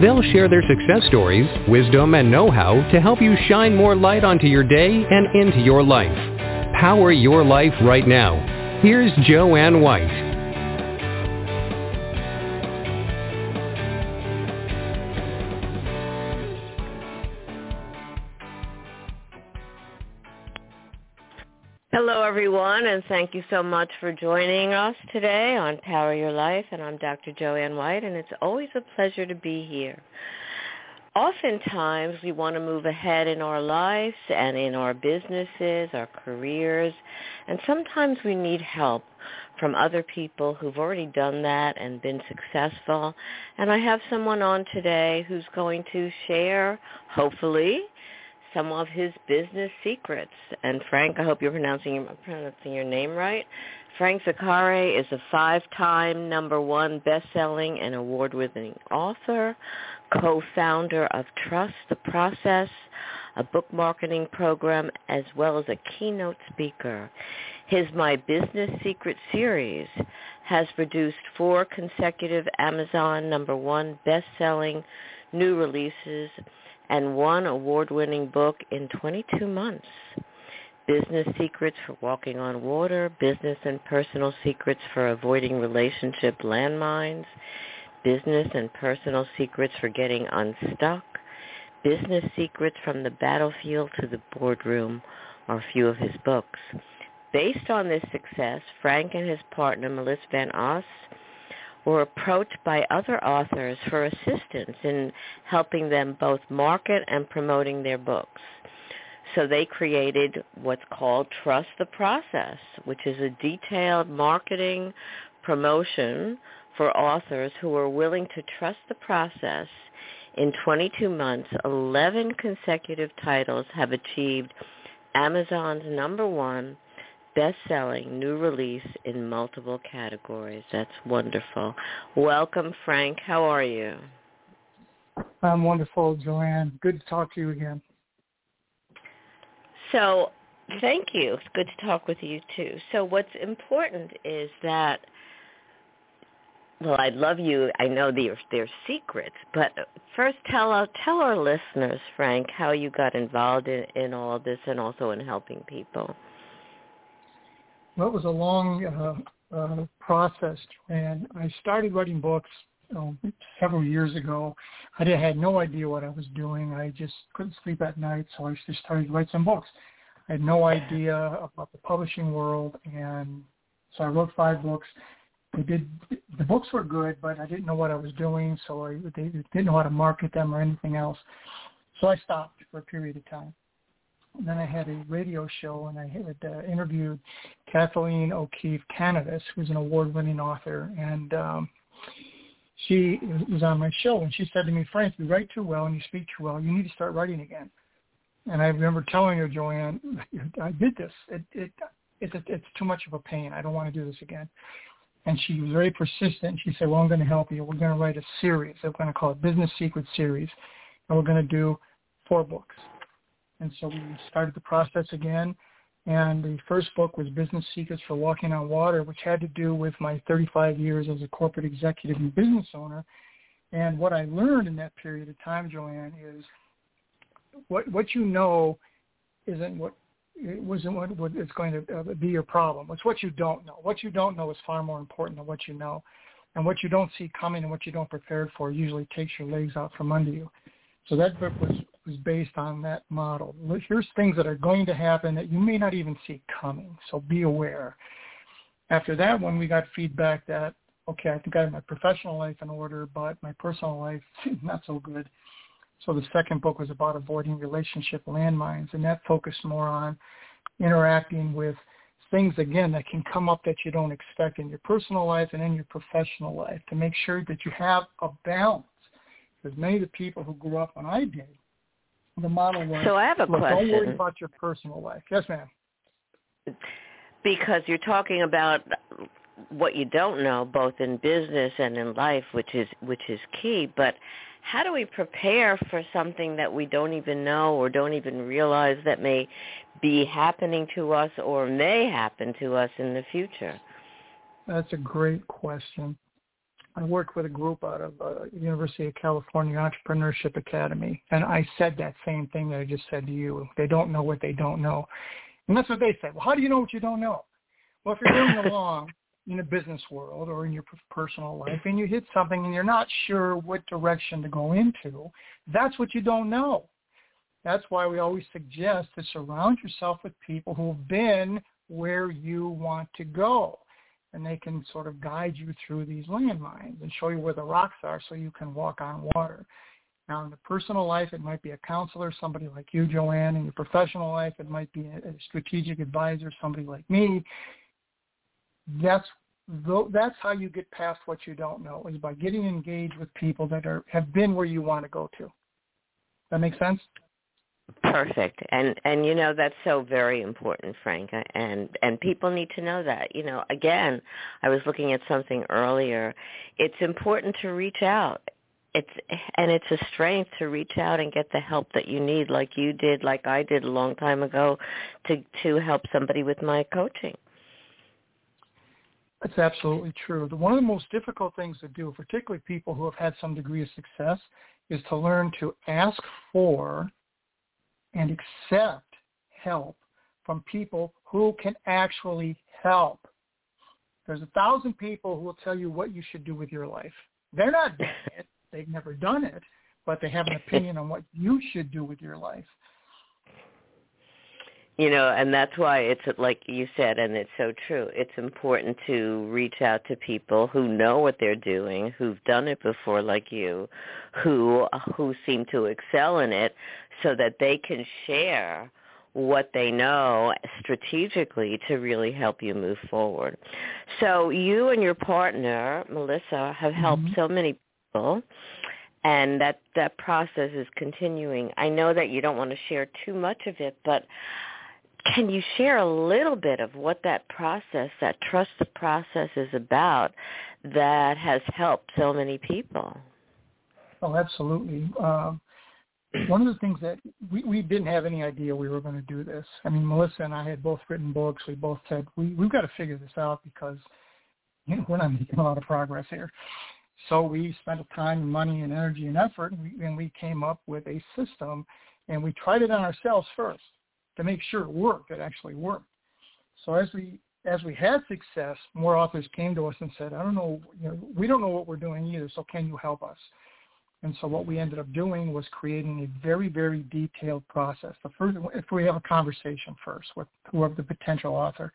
They'll share their success stories, wisdom, and know-how to help you shine more light onto your day and into your life. Power your life right now. Here's Joanne White. Everyone, and thank you so much for joining us today on Power Your Life. And I'm Dr. Joanne White, and it's always a pleasure to be here. Oftentimes, we want to move ahead in our lives and in our businesses, our careers, and sometimes we need help from other people who've already done that and been successful. And I have someone on today who's going to share, hopefully, some of his business secrets. And Frank, I hope you're pronouncing your, pronouncing your name right. Frank Zaccari is a five-time number one best-selling and award-winning author, co-founder of Trust the Process, a book marketing program, as well as a keynote speaker. His My Business Secret series has produced four consecutive Amazon number one best-selling new releases and one award-winning book in 22 months. Business Secrets for Walking on Water, Business and Personal Secrets for Avoiding Relationship Landmines, Business and Personal Secrets for Getting Unstuck, Business Secrets from the Battlefield to the Boardroom are a few of his books. Based on this success, Frank and his partner, Melissa Van Oss, were approached by other authors for assistance in helping them both market and promoting their books. So they created what's called Trust the Process, which is a detailed marketing promotion for authors who are willing to trust the process. In 22 months, 11 consecutive titles have achieved Amazon's number one best-selling new release in multiple categories. That's wonderful. Welcome, Frank. How are you? I'm wonderful, Joanne. Good to talk to you again. So, thank you. It's good to talk with you too. So, what's important is that well, I love you. I know they're, they're secrets, but first tell our tell our listeners, Frank, how you got involved in, in all this and also in helping people. Well, it was a long uh, uh, process, and I started writing books you several years ago. I had no idea what I was doing. I just couldn't sleep at night, so I just started to write some books. I had no idea about the publishing world, and so I wrote five books. They did the books were good, but I didn't know what I was doing, so I they didn't know how to market them or anything else. So I stopped for a period of time then I had a radio show and I had uh, interviewed Kathleen O'Keefe Kanavos, who's an award-winning author, and um, she was on my show and she said to me, Frank, you write too well and you speak too well. You need to start writing again. And I remember telling her, Joanne, I did this. It, it, it, it, it's too much of a pain. I don't want to do this again. And she was very persistent. She said, well, I'm going to help you. We're going to write a series. I'm going to call it Business Secret Series. And we're going to do four books. And so we started the process again. And the first book was Business Secrets for Walking on Water, which had to do with my 35 years as a corporate executive and business owner. And what I learned in that period of time, Joanne, is what what you know isn't what it wasn't what, what is going to uh, be your problem. It's what you don't know. What you don't know is far more important than what you know. And what you don't see coming and what you don't prepare for usually takes your legs out from under you. So that book was was based on that model. Here's things that are going to happen that you may not even see coming, so be aware. After that one, we got feedback that, okay, I think I have my professional life in order, but my personal life, not so good. So the second book was about avoiding relationship landmines, and that focused more on interacting with things, again, that can come up that you don't expect in your personal life and in your professional life to make sure that you have a balance. Because many of the people who grew up when I did the model was. So I have a look, question. Don't worry about your personal life. Yes, ma'am. Because you're talking about what you don't know, both in business and in life, which is which is key. But how do we prepare for something that we don't even know or don't even realize that may be happening to us or may happen to us in the future? That's a great question. I worked with a group out of uh, University of California Entrepreneurship Academy, and I said that same thing that I just said to you. They don't know what they don't know. And that's what they said. Well, how do you know what you don't know? Well, if you're going along in the business world or in your personal life and you hit something and you're not sure what direction to go into, that's what you don't know. That's why we always suggest to surround yourself with people who've been where you want to go. And they can sort of guide you through these landmines and show you where the rocks are so you can walk on water. Now, in the personal life, it might be a counselor, somebody like you, Joanne. In your professional life, it might be a strategic advisor, somebody like me. That's that's how you get past what you don't know is by getting engaged with people that are have been where you want to go to. That makes sense? Perfect. And and you know that's so very important, Frank. And and people need to know that. You know, again, I was looking at something earlier. It's important to reach out. It's and it's a strength to reach out and get the help that you need like you did, like I did a long time ago to to help somebody with my coaching. That's absolutely true. One of the most difficult things to do, particularly people who have had some degree of success, is to learn to ask for and accept help from people who can actually help. There's a thousand people who will tell you what you should do with your life. They're not doing it. They've never done it, but they have an opinion on what you should do with your life you know and that's why it's like you said and it's so true it's important to reach out to people who know what they're doing who've done it before like you who who seem to excel in it so that they can share what they know strategically to really help you move forward. So you and your partner, Melissa, have helped mm-hmm. so many people and that that process is continuing. I know that you don't want to share too much of it, but can you share a little bit of what that process, that trust the process is about that has helped so many people? Oh, absolutely. Um, one of the things that we, we didn't have any idea we were going to do this. I mean, Melissa and I had both written books. We both said, we, we've got to figure this out because you know, we're not making a lot of progress here. So we spent time, and money, and energy and effort, and we, and we came up with a system, and we tried it on ourselves first to make sure it worked. It actually worked. So as we as we had success, more authors came to us and said, I don't know, you know, we don't know what we're doing either, so can you help us? And so what we ended up doing was creating a very, very detailed process. The first, if we have a conversation first with whoever the potential author,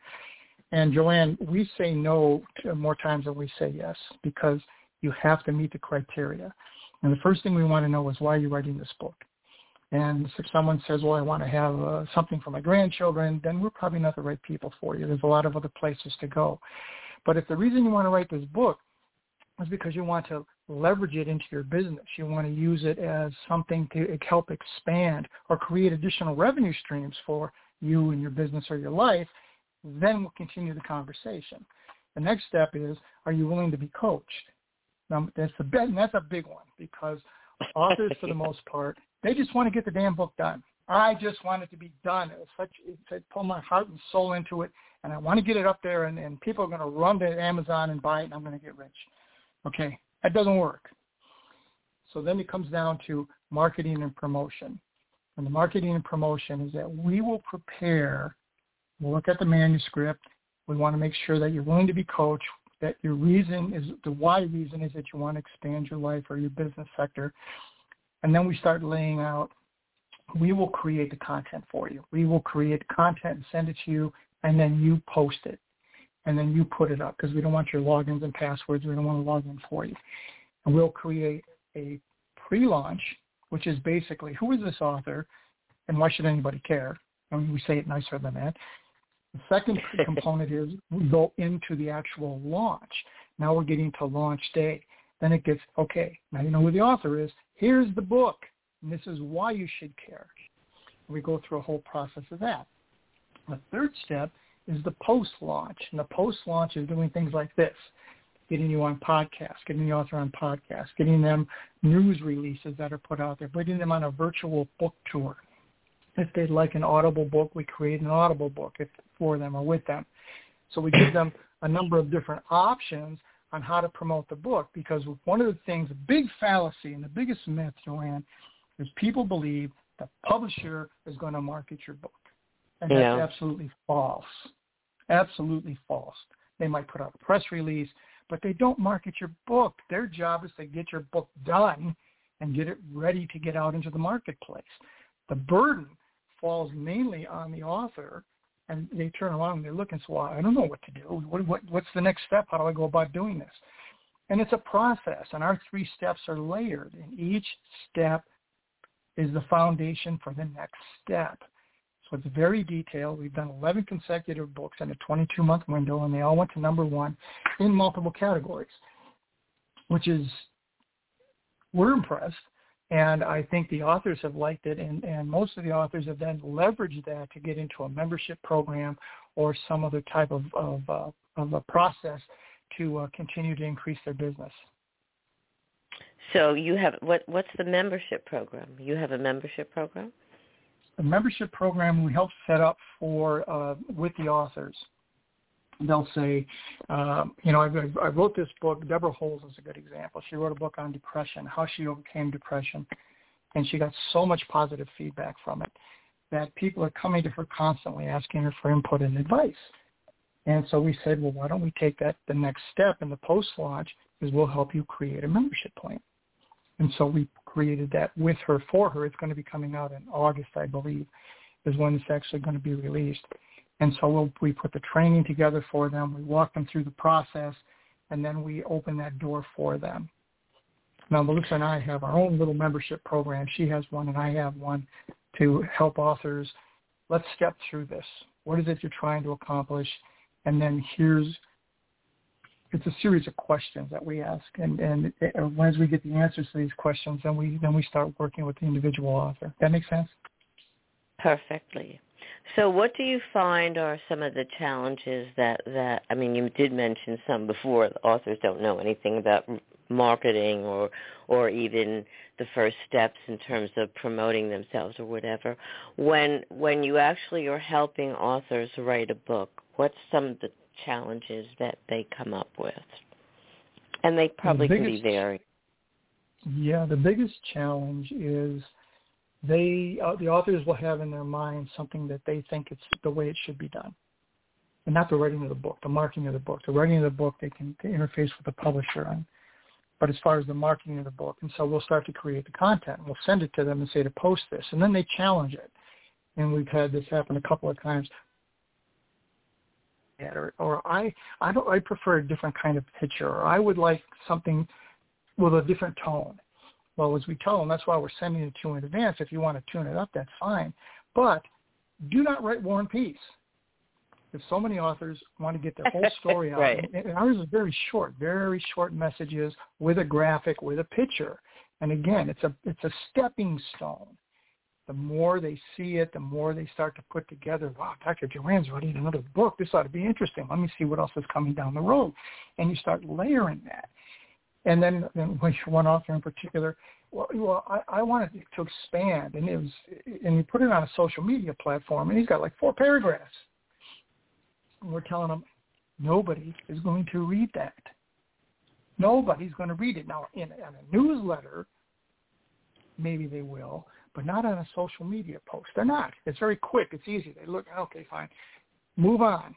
and Joanne, we say no more times than we say yes because you have to meet the criteria. And the first thing we want to know is why are you writing this book? And if someone says, well, I want to have uh, something for my grandchildren, then we're probably not the right people for you. There's a lot of other places to go. But if the reason you want to write this book is because you want to leverage it into your business, you want to use it as something to help expand or create additional revenue streams for you and your business or your life, then we'll continue the conversation. The next step is, are you willing to be coached? Now, that's a that's a big one because authors, for the most part, they just want to get the damn book done. I just want it to be done. It's such it, it pulled my heart and soul into it, and I want to get it up there, and, and people are going to run to Amazon and buy it, and I'm going to get rich. Okay, that doesn't work. So then it comes down to marketing and promotion. And the marketing and promotion is that we will prepare, we'll look at the manuscript. We want to make sure that you're willing to be coached, that your reason is, the why reason is that you want to expand your life or your business sector and then we start laying out, we will create the content for you. We will create the content and send it to you, and then you post it. And then you put it up because we don't want your logins and passwords. We don't want to log in for you. And we'll create a pre-launch, which is basically who is this author and why should anybody care? I mean, we say it nicer than that. The second component is we go into the actual launch. Now we're getting to launch day. Then it gets, okay, now you know who the author is. Here's the book. And this is why you should care. We go through a whole process of that. The third step is the post-launch. And the post-launch is doing things like this getting you on podcasts, getting the author on podcasts, getting them news releases that are put out there, putting them on a virtual book tour. If they'd like an audible book, we create an audible book if, for them or with them. So we give them a number of different options on how to promote the book because one of the things, the big fallacy and the biggest myth, Joanne, is people believe the publisher is going to market your book. And that's absolutely false. Absolutely false. They might put out a press release but they don't market your book. Their job is to get your book done and get it ready to get out into the marketplace. The burden falls mainly on the author, and they turn around and they look and say, well, I don't know what to do. What, what, what's the next step? How do I go about doing this? And it's a process, and our three steps are layered, and each step is the foundation for the next step. So it's very detailed. We've done 11 consecutive books in a 22-month window, and they all went to number one in multiple categories, which is, we're impressed. And I think the authors have liked it, and, and most of the authors have then leveraged that to get into a membership program or some other type of, of, uh, of a process to uh, continue to increase their business. So you have what? What's the membership program? You have a membership program? the membership program we help set up for uh, with the authors. They'll say, um, you know, I, I wrote this book. Deborah Holes is a good example. She wrote a book on depression, how she overcame depression, and she got so much positive feedback from it that people are coming to her constantly asking her for input and advice. And so we said, well, why don't we take that the next step in the post-launch is we'll help you create a membership plan. And so we created that with her for her. It's going to be coming out in August, I believe, is when it's actually going to be released. And so we'll, we put the training together for them. We walk them through the process, and then we open that door for them. Now, Melissa and I have our own little membership program. She has one, and I have one to help authors. Let's step through this. What is it you're trying to accomplish? And then here's it's a series of questions that we ask, and and uh, once we get the answers to these questions, then we then we start working with the individual author. That makes sense. Perfectly. So, what do you find are some of the challenges that that I mean, you did mention some before. The authors don't know anything about marketing or or even the first steps in terms of promoting themselves or whatever. When when you actually are helping authors write a book, what's some of the challenges that they come up with? And they probably the biggest, can be varied. Yeah, the biggest challenge is they uh, the authors will have in their mind something that they think it's the way it should be done, and not the writing of the book, the marketing of the book. The writing of the book they can interface with the publisher on, but as far as the marketing of the book, and so we'll start to create the content. We'll send it to them and say to post this, and then they challenge it. And we've had this happen a couple of times or or I I don't I prefer a different kind of picture or I would like something with a different tone. Well, as we tell them, that's why we're sending it to you in advance. If you want to tune it up, that's fine. But do not write War and Peace. If so many authors want to get their whole story out, right. and ours is very short, very short messages with a graphic, with a picture. And again, it's a it's a stepping stone the more they see it, the more they start to put together, wow, Dr. Joanne's writing another book. This ought to be interesting. Let me see what else is coming down the road. And you start layering that. And then, then one author in particular, well, well I, I wanted to expand, and it was, and he put it on a social media platform, and he's got like four paragraphs. And we're telling him, nobody is going to read that. Nobody's going to read it. Now, in, in a newsletter, maybe they will, but not on a social media post. They're not. It's very quick. It's easy. They look, okay, fine. Move on.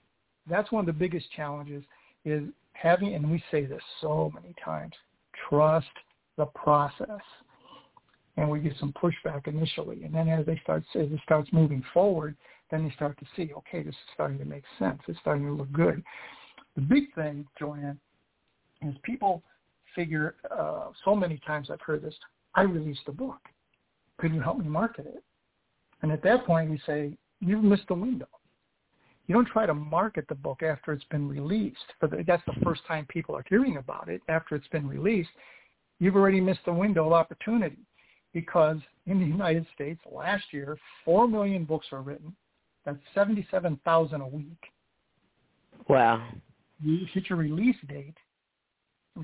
That's one of the biggest challenges is having, and we say this so many times, trust the process. And we get some pushback initially. And then as they start, as it starts moving forward, then they start to see, okay, this is starting to make sense. It's starting to look good. The big thing, Joanne, is people figure, uh, so many times I've heard this, I released a book. Could you help me market it? And at that point, we say, you've missed the window. You don't try to market the book after it's been released. For the, that's the first time people are hearing about it after it's been released. You've already missed the window of opportunity. because in the United States last year, 4 million books were written. That's 77,000 a week. Wow. You hit your release date.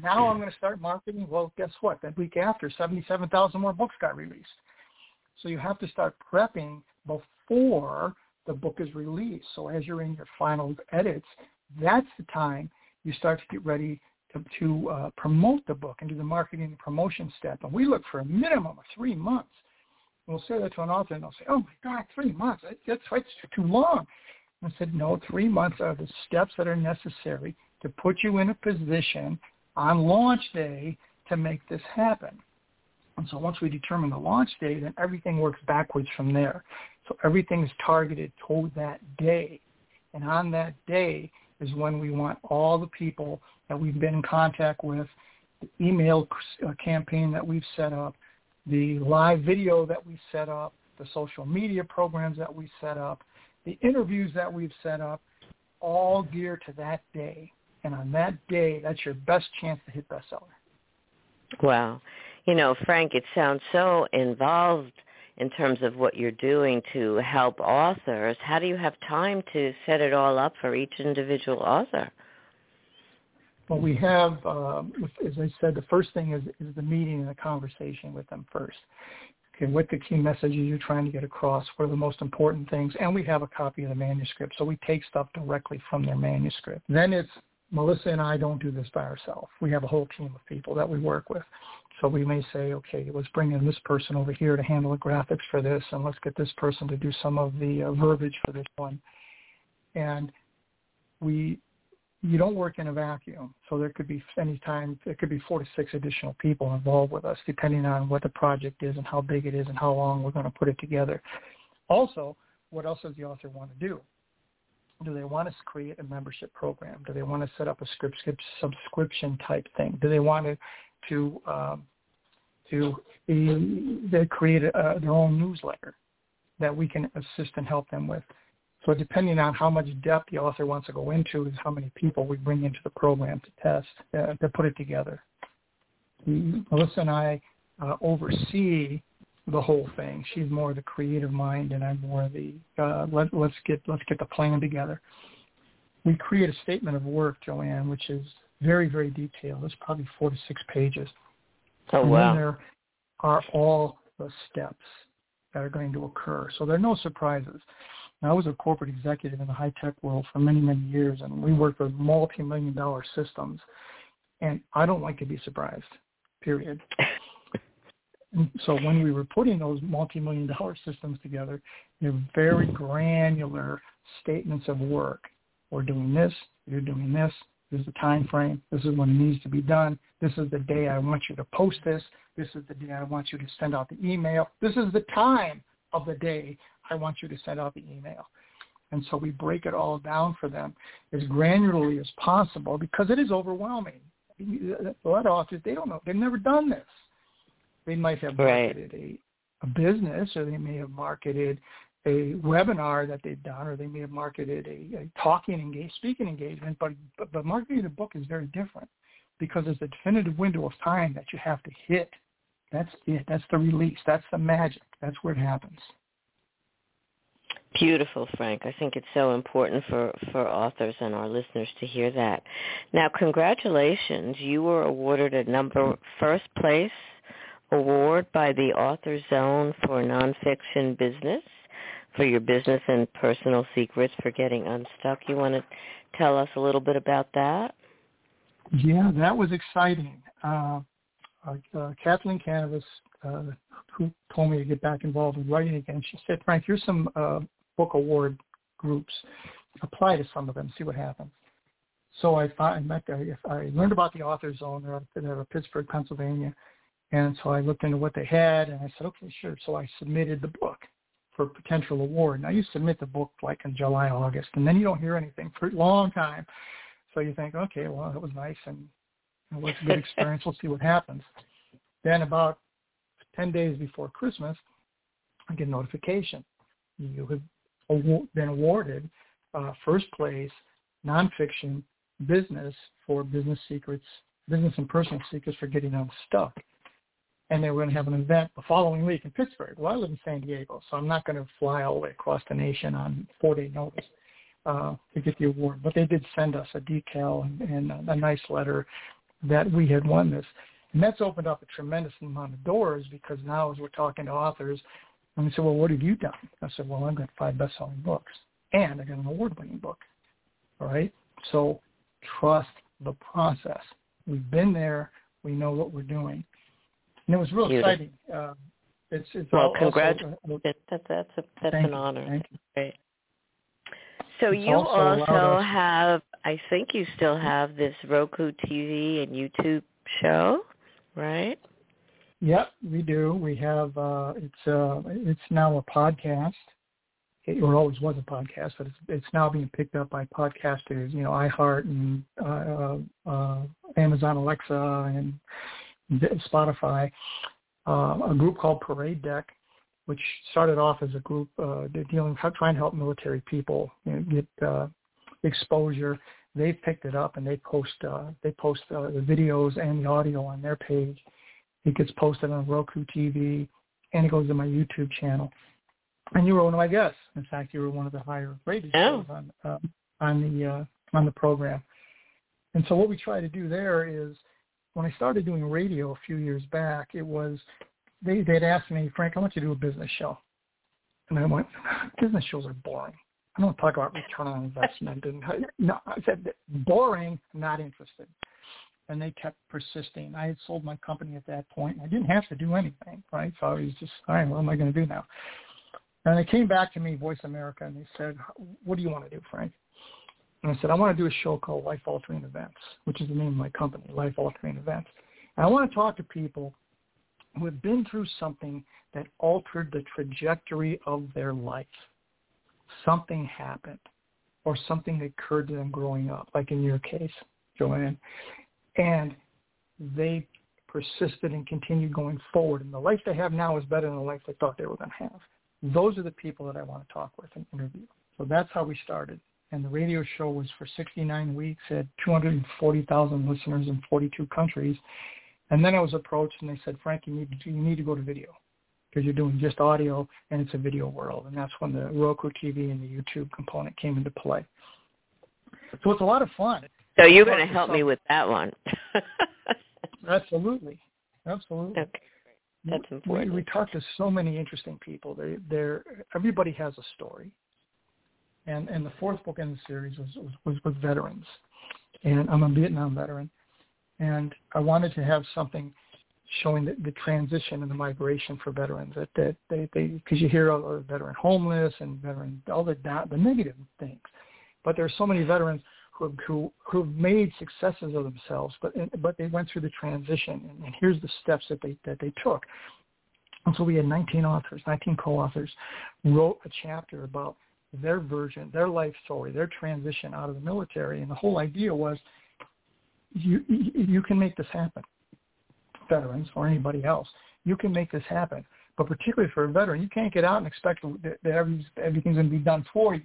Now I'm going to start marketing. Well, guess what? That week after, 77,000 more books got released. So you have to start prepping before the book is released. So as you're in your final edits, that's the time you start to get ready to, to uh, promote the book and do the marketing and promotion step. And we look for a minimum of three months. we'll say that to an author, and they'll say, "Oh my God, three months? That's, that's too long." And I said, "No, three months are the steps that are necessary to put you in a position on launch day to make this happen." And so once we determine the launch date, then everything works backwards from there. So everything is targeted toward that day. And on that day is when we want all the people that we've been in contact with, the email uh, campaign that we've set up, the live video that we set up, the social media programs that we set up, the interviews that we've set up, all geared to that day. And on that day, that's your best chance to hit bestseller. Wow. You know, Frank, it sounds so involved in terms of what you're doing to help authors. How do you have time to set it all up for each individual author? Well, we have, uh, as I said, the first thing is, is the meeting and the conversation with them first. Okay, what the key messages you're trying to get across, what are the most important things, and we have a copy of the manuscript, so we take stuff directly from their manuscript. Then it's Melissa and I don't do this by ourselves. We have a whole team of people that we work with. So we may say, okay, let's bring in this person over here to handle the graphics for this, and let's get this person to do some of the uh, verbiage for this one. And we, you don't work in a vacuum. So there could be any time, there could be four to six additional people involved with us, depending on what the project is and how big it is and how long we're going to put it together. Also, what else does the author want to do? Do they want to create a membership program? Do they want to set up a subscription type thing? Do they want to to um, to be, they create a, their own newsletter that we can assist and help them with. So depending on how much depth the author wants to go into is how many people we bring into the program to test, uh, to put it together. Melissa and I uh, oversee the whole thing. She's more the creative mind, and I'm more the uh, let, let's get let's get the plan together. We create a statement of work, Joanne, which is very, very detailed. It's probably four to six pages. Oh, and wow. there are all the steps that are going to occur. So there are no surprises. Now, I was a corporate executive in the high-tech world for many, many years, and we worked with multi-million dollar systems. And I don't like to be surprised, period. so when we were putting those multi-million dollar systems together, they're very granular statements of work. We're doing this, you're doing this, this is the time frame. This is when it needs to be done. This is the day I want you to post this. This is the day I want you to send out the email. This is the time of the day I want you to send out the email. And so we break it all down for them as granularly as possible because it is overwhelming. A lot of authors, they don't know. They've never done this. They might have marketed right. a, a business or they may have marketed a webinar that they've done, or they may have marketed a, a talking engage, speaking engagement, but, but but marketing a book is very different because there's a definitive window of time that you have to hit. That's it. That's the release. That's the magic. That's where it happens. Beautiful, Frank. I think it's so important for, for authors and our listeners to hear that. Now, congratulations. You were awarded a number first place award by the Author Zone for Nonfiction Business for your business and personal secrets for getting unstuck. You want to tell us a little bit about that? Yeah, that was exciting. Uh, uh, Kathleen Kanavos, uh, who told me to get back involved in writing again, she said, Frank, here's some uh, book award groups. Apply to some of them, see what happens. So I, I met, I, I learned about the Author Zone. They're out of Pittsburgh, Pennsylvania. And so I looked into what they had, and I said, okay, sure. So I submitted the book for potential award. Now you submit the book like in July, August, and then you don't hear anything for a long time. So you think, okay, well, that was nice and it was a good experience. we'll see what happens. Then about 10 days before Christmas, I get a notification. You have been awarded uh, first place nonfiction business for business secrets, business and personal secrets for getting unstuck. And they were going to have an event the following week in Pittsburgh. Well, I live in San Diego, so I'm not going to fly all the way across the nation on four-day notice uh, to get the award. But they did send us a decal and, a nice letter that we had won this. And that's opened up a tremendous amount of doors because now as we're talking to authors, and they said, well, what have you done? I said, well, I've got five best-selling books, and I got an award-winning book. All right? So trust the process. We've been there. We know what we're doing. And it was real Beautiful. exciting. Uh, it's, it's Well, also- congratulations. uh, That, that, that's a, that's an you. honor. Great. So It's you also also have, I think you still have this Roku TV and YouTube show, right? Yep, we do. We have uh it's uh it's now a podcast. It or always was a podcast, but it's it's now being picked up by podcasters, you know, iHeart and uh, uh, uh Amazon Alexa and Spotify. Uh, a group called Parade Deck, which started off as a group uh dealing trying to help military people you know, get uh exposure. They've picked it up and they post uh they post uh, the videos and the audio on their page. It gets posted on Roku TV, and it goes to my YouTube channel. And you were one of my guests. In fact, you were one of the higher rated Oh. shows on uh, on the uh, on the program. And so what we try to do there is, when I started doing radio a few years back, it was they they'd asked me, Frank, I want you to do a business show, and I went, business shows are boring. I don't talk about return on investment and no, I said boring, not interested and they kept persisting. I had sold my company at that point, I didn't have to do anything, right? So I was just, all right, what am I going to do now? And they came back to me, Voice America, and they said, what do you want to do, Frank? And I said, I want to do a show called Life Altering Events, which is the name of my company, Life Altering Events. And I want to talk to people who have been through something that altered the trajectory of their life. Something happened or something occurred to them growing up, like in your case, Joanne and they persisted and continued going forward. And the life they have now is better than the life they thought they were going to have. Those are the people that I want to talk with and interview. So that's how we started. And the radio show was for 69 weeks, had 240,000 listeners in 42 countries. And then I was approached and they said, Frank, you need to, you need to go to video because you're doing just audio and it's a video world. And that's when the Roku TV and the YouTube component came into play. So it's a lot of fun. So you're going to help me with that one. Absolutely. Absolutely. okay. That's We- important. We, we talk to so many interesting people. They, they're everybody has a story, and and the fourth book in the series was was, veterans, and I'm a Vietnam veteran, and I wanted to have something showing the, the transition and the migration for veterans that that they they because you hear all the veteran homeless and veteran all the the negative things, but there are so many veterans who who who've made successes of themselves, but but they went through the transition, and, and here's the steps that they that they took. And so we had 19 authors, 19 co-authors, wrote a chapter about their version, their life story, their transition out of the military, and the whole idea was you you, can make this happen, veterans or anybody else, you can make this happen. But particularly for a veteran, you can't get out and expect that, that every, everything's going to be done for you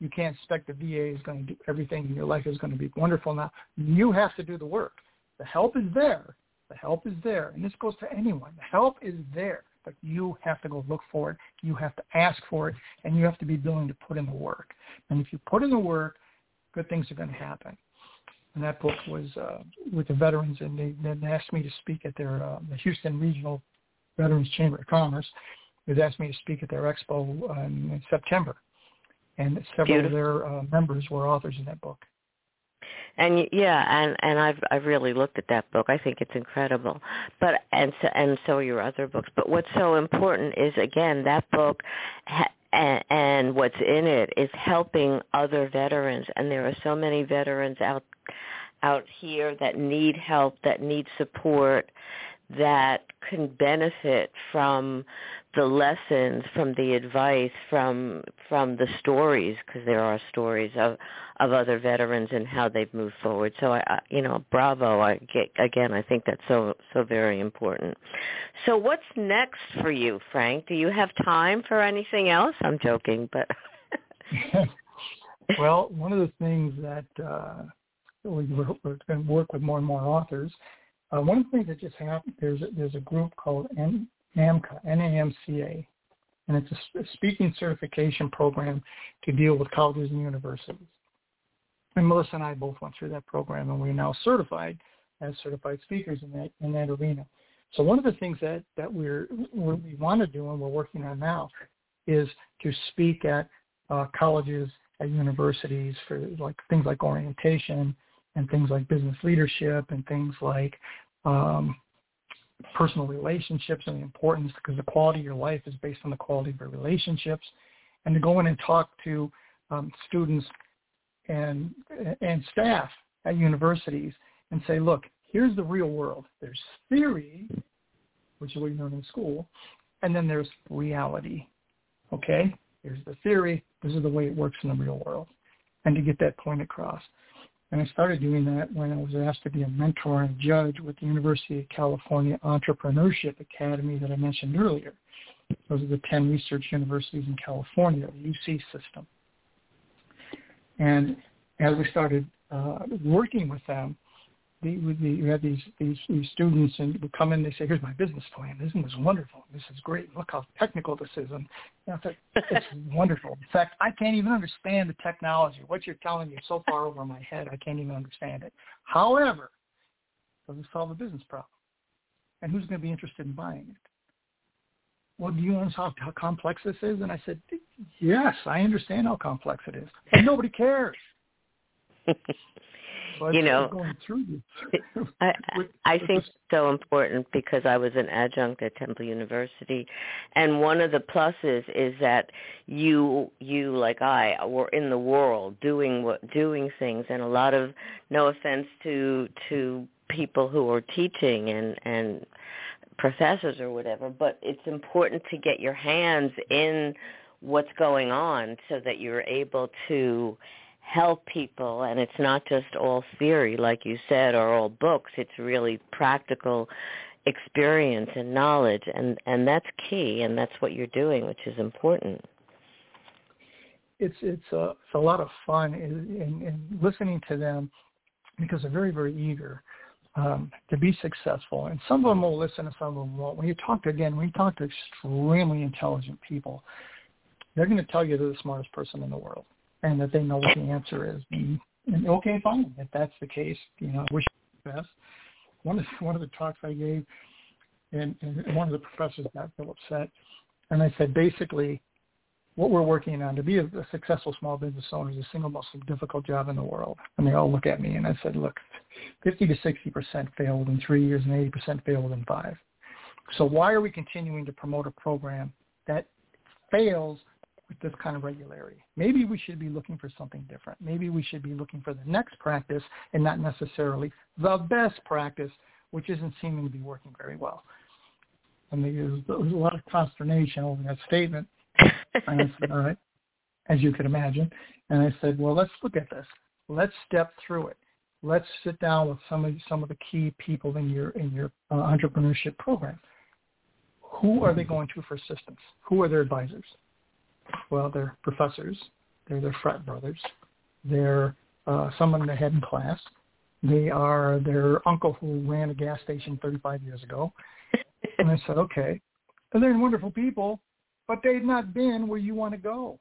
you can't expect the VA is going to do everything in your life is going to be wonderful now. You have to do the work. The help is there. The help is there. And this goes to anyone. The help is there, but you have to go look for it. You have to ask for it, and you have to be willing to put in the work. And if you put in the work, good things are going to happen. And that book was uh, with the veterans, and they, they asked me to speak at their uh, the Houston Regional Veterans Chamber of Commerce. They asked me to speak at their expo um, in September and several Beautiful. of their uh, members were authors in that book. And yeah, and and I've I've really looked at that book. I think it's incredible. But and so and so are your other books. But what's so important is again that book ha- and, and what's in it is helping other veterans and there are so many veterans out out here that need help, that need support, that can benefit from the lessons, from the advice, from from the stories, because there are stories of of other veterans and how they've moved forward. So I, you know, bravo! I get, again, I think that's so so very important. So what's next for you, Frank? Do you have time for anything else? I'm joking, but well, one of the things that uh, we, work with more and more authors Uh, one of the things that just happened, there's a, there's a group called NAMCA, N-A-M-C-A, and it's a speaking certification program to deal with colleges and universities. And Melissa and I both went through that program, and we're now certified as certified speakers in that in that arena. So one of the things that that we're we want to do and we're working on now is to speak at uh, colleges, at universities for like things like orientation and things like business leadership and things like um, personal relationships and the importance because the quality of your life is based on the quality of your relationships, and to go in and talk to um, students and and staff at universities and say, look, here's the real world. There's theory, which is what you learn in school, and then there's reality. Okay, here's the theory. This is the way it works in the real world, and to get that point across. And I started doing that when I was asked to be a mentor and a judge with the University of California Entrepreneurship Academy that I mentioned earlier. Those are the 10 research universities in California, the UC system. And as we started uh, working with them, the, the, you had these, these, these students and would come in and they say, here's my business plan. Isn't this wonderful? This is great. Look how technical this is. And I thought, it's wonderful. In fact, I can't even understand the technology. What you're telling me is so far over my head, I can't even understand it. However, it solve a business problem? And who's going to be interested in buying it? Well, do you understand how, how complex this is? And I said, yes, I understand how complex it is. But nobody cares. you know, I, with, I with think this- it's so important because I was an adjunct at Temple University, and one of the pluses is that you you like I were in the world doing what doing things, and a lot of no offense to to people who are teaching and and professors or whatever, but it's important to get your hands in what's going on so that you're able to help people and it's not just all theory like you said or all books. It's really practical experience and knowledge and and that's key and that's what you're doing which is important. It's it's a it's a lot of fun in, in, in listening to them because they're very very eager um, to be successful, and some of them will listen and some of them won't. When you talk to again, when you talk to extremely intelligent people, they're going to tell you they're the smartest person in the world and that they know what the answer is. And, and okay, fine, if that's the case, you know, I wish you the best. One of one of the talks I gave, and, and one of the professors got real upset, and I said basically what we're working on to be a, a successful small business owner is the single most difficult job in the world. And they all look at me and I said, look, 50 to 60% fail within three years and 80% fail within five. So why are we continuing to promote a program that fails with this kind of regularity? Maybe we should be looking for something different. Maybe we should be looking for the next practice and not necessarily the best practice, which isn't seeming to be working very well. And there was, there a lot of consternation over that statement and I said, all right, as you could imagine. And I said, well, let's look at this. Let's step through it. Let's sit down with some of some of the key people in your in your uh, entrepreneurship program. Who are they going to for assistance? Who are their advisors? Well, they're professors. They're their frat brothers. They're uh, someone they had in class. They are their uncle who ran a gas station 35 years ago. and I said, okay. And they're wonderful people, but they've not been where you want to go.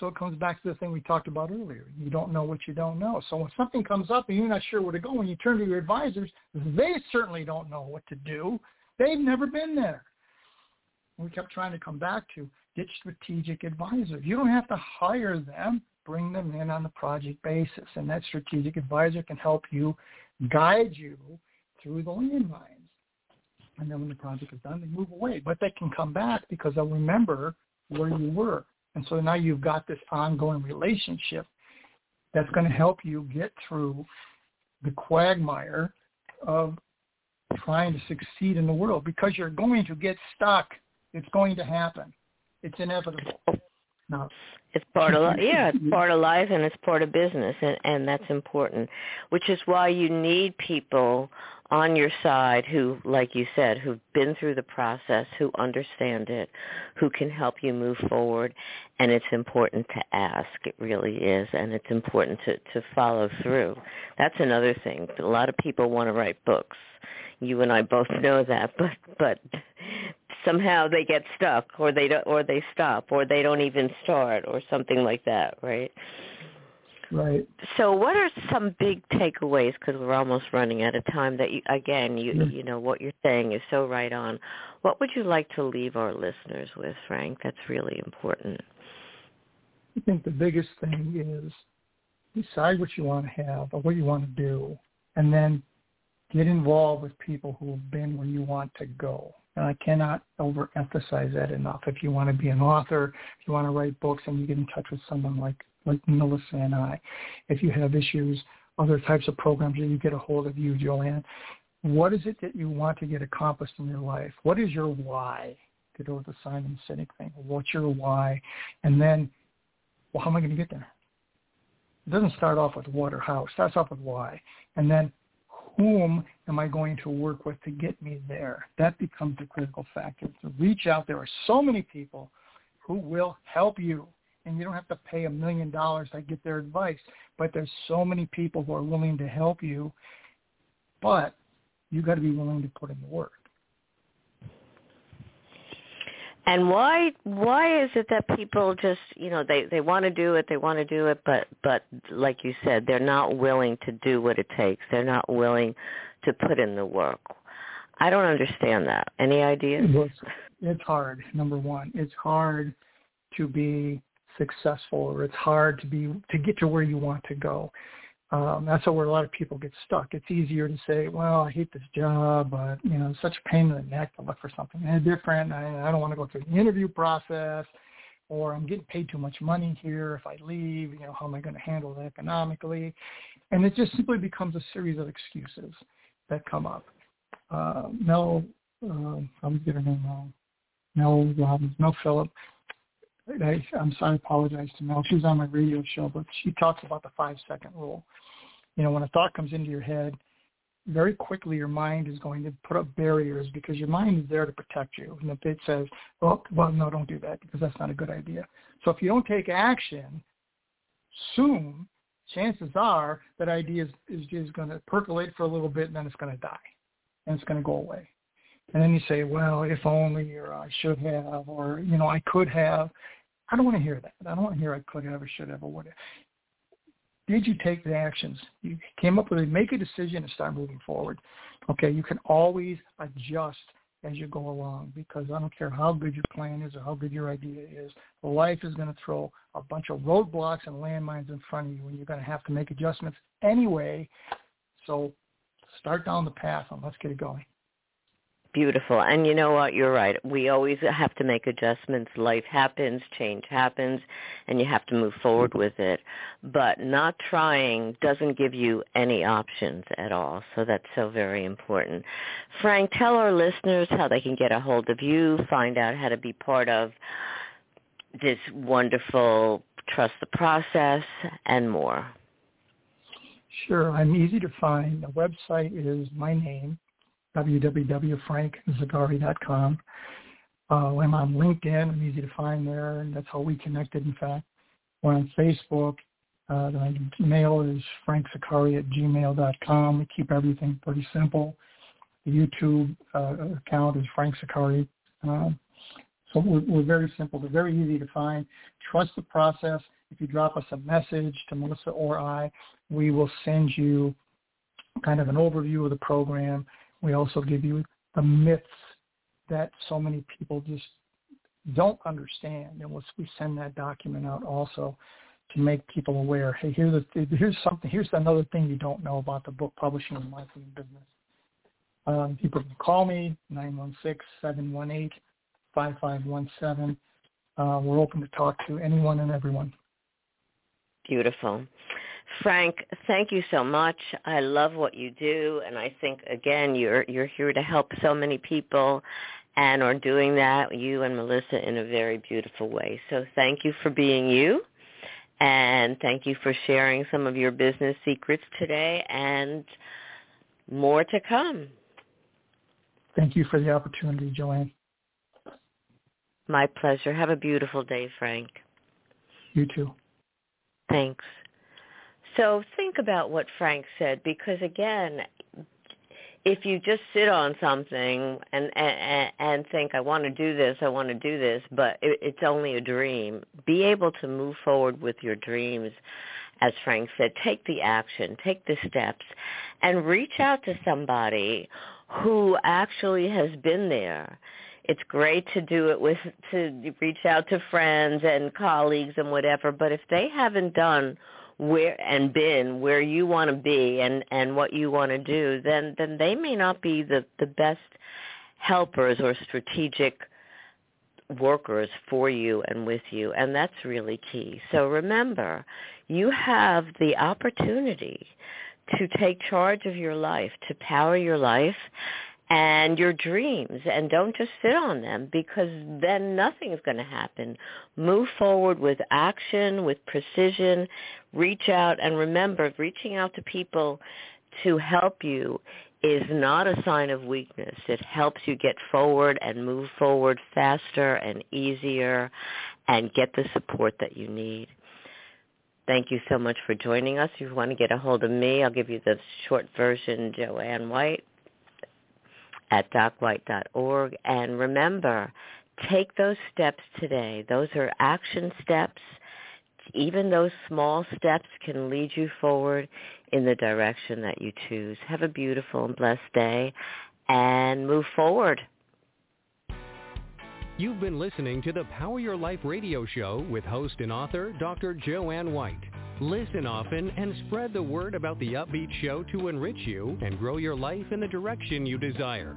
So it comes back to the thing we talked about earlier. You don't know what you don't know. So when something comes up and you're not sure where to go, when you turn to your advisors, they certainly don't know what to do. They've never been there. We kept trying to come back to get strategic advisors. You don't have to hire them. Bring them in on a project basis. And that strategic advisor can help you guide you through the landmines and then when the project is done, they move away. But they can come back because they'll remember where you were. And so now you've got this ongoing relationship that's going to help you get through the quagmire of trying to succeed in the world because you're going to get stuck. It's going to happen. It's inevitable. Now, it's part of yeah, it's part of life and it's part of business and and that's important, which is why you need people on your side who, like you said, who've been through the process, who understand it, who can help you move forward. And it's important to ask. It really is. And it's important to, to follow through. That's another thing. A lot of people want to write books. You and I both know that, but but somehow they get stuck or they don't or they stop or they don't even start or something like that, right? Right. So, what are some big takeaways? Because we're almost running out of time. That you, again, you mm-hmm. you know what you're saying is so right on. What would you like to leave our listeners with, Frank? That's really important. I think the biggest thing is decide what you want to have or what you want to do, and then get involved with people who have been where you want to go. And I cannot overemphasize that enough. If you want to be an author, if you want to write books, and you get in touch with someone like like Melissa and I. If you have issues, other types of programs that you get a hold of you, Joanne. What is it that you want to get accomplished in your life? What is your why? To go with the Simon Sinek thing. What's your why? And then, well, how am I going to get there? It doesn't start off with what or how. It starts off with why. And then whom am I going to work with to get me there? That becomes the critical factor. To reach out, there are so many people who will help you and you don't have to pay a million dollars to get their advice. But there's so many people who are willing to help you, but you've got to be willing to put in the work. And why why is it that people just you know they they want to do it they want to do it but but like you said they're not willing to do what it takes they're not willing to put in the work. I don't understand that. Any ideas? It's it's hard. Number one, it's hard to be successful or it's hard to be to get to where you want to go. Um, that's where a lot of people get stuck. It's easier to say, well, I hate this job, but you know, it's such a pain in the neck to look for something different. I, I don't want to go through the interview process, or I'm getting paid too much money here. If I leave, you know, how am I going to handle it economically? And it just simply becomes a series of excuses that come up. Uh, Mel, uh, I'm get her name wrong. Mel Robbins, Mel Phillip, I, I'm sorry, I apologize to Mel. She was on my radio show, but she talks about the five second rule. You know, when a thought comes into your head, very quickly your mind is going to put up barriers because your mind is there to protect you. And if it says, well, well, no, don't do that because that's not a good idea. So if you don't take action soon, chances are that idea is, is just going to percolate for a little bit and then it's going to die and it's going to go away. And then you say, well, if only, or I should have, or, you know, I could have. I don't want to hear that. I don't want to hear I could have or should have or whatever. Did you take the actions? You came up with it. Make a decision and start moving forward. Okay, you can always adjust as you go along because I don't care how good your plan is or how good your idea is. Life is going to throw a bunch of roadblocks and landmines in front of you and you're going to have to make adjustments anyway. So start down the path and let's get it going. Beautiful. And you know what? You're right. We always have to make adjustments. Life happens, change happens, and you have to move forward with it. But not trying doesn't give you any options at all. So that's so very important. Frank, tell our listeners how they can get a hold of you, find out how to be part of this wonderful Trust the Process, and more. Sure. I'm easy to find. The website is my name, www.frankzaccari.com. Uh, I'm on LinkedIn. I'm easy to find there, and that's how we connected, in fact. We're on Facebook. Uh, the mail is frankzagarri at gmail.com. We keep everything pretty simple. The YouTube uh, account is Frank Zaccari. Uh, so we're, we're very simple. They're very easy to find. Trust the process. If you drop us a message to Melissa or I, we will send you kind of an overview of the program we also give you the myths that so many people just don't understand. And we send that document out also to make people aware. Hey, here's, a, here's something. Here's another thing you don't know about the book publishing and marketing business. Um, people can call me nine one six seven one eight five five one seven. Uh, we're open to talk to anyone and everyone. Beautiful. Frank, thank you so much. I love what you do, and I think again you're you're here to help so many people, and are doing that you and Melissa in a very beautiful way. So thank you for being you, and thank you for sharing some of your business secrets today. And more to come. Thank you for the opportunity, Joanne. My pleasure. Have a beautiful day, Frank. You too. Thanks. So think about what Frank said because again, if you just sit on something and and, and think I want to do this, I want to do this, but it, it's only a dream. Be able to move forward with your dreams as Frank said, take the action, take the steps and reach out to somebody who actually has been there. It's great to do it with to reach out to friends and colleagues and whatever, but if they haven't done where and been where you want to be and and what you want to do, then then they may not be the the best helpers or strategic workers for you and with you and that's really key. So remember, you have the opportunity to take charge of your life, to power your life and your dreams and don't just sit on them because then nothing is going to happen. Move forward with action, with precision, reach out and remember reaching out to people to help you is not a sign of weakness. It helps you get forward and move forward faster and easier and get the support that you need. Thank you so much for joining us. If you want to get a hold of me, I'll give you the short version, Joanne White at docwhite.org. And remember, take those steps today. Those are action steps. Even those small steps can lead you forward in the direction that you choose. Have a beautiful and blessed day and move forward. You've been listening to the Power Your Life radio show with host and author Dr. Joanne White. Listen often and spread the word about the upbeat show to enrich you and grow your life in the direction you desire.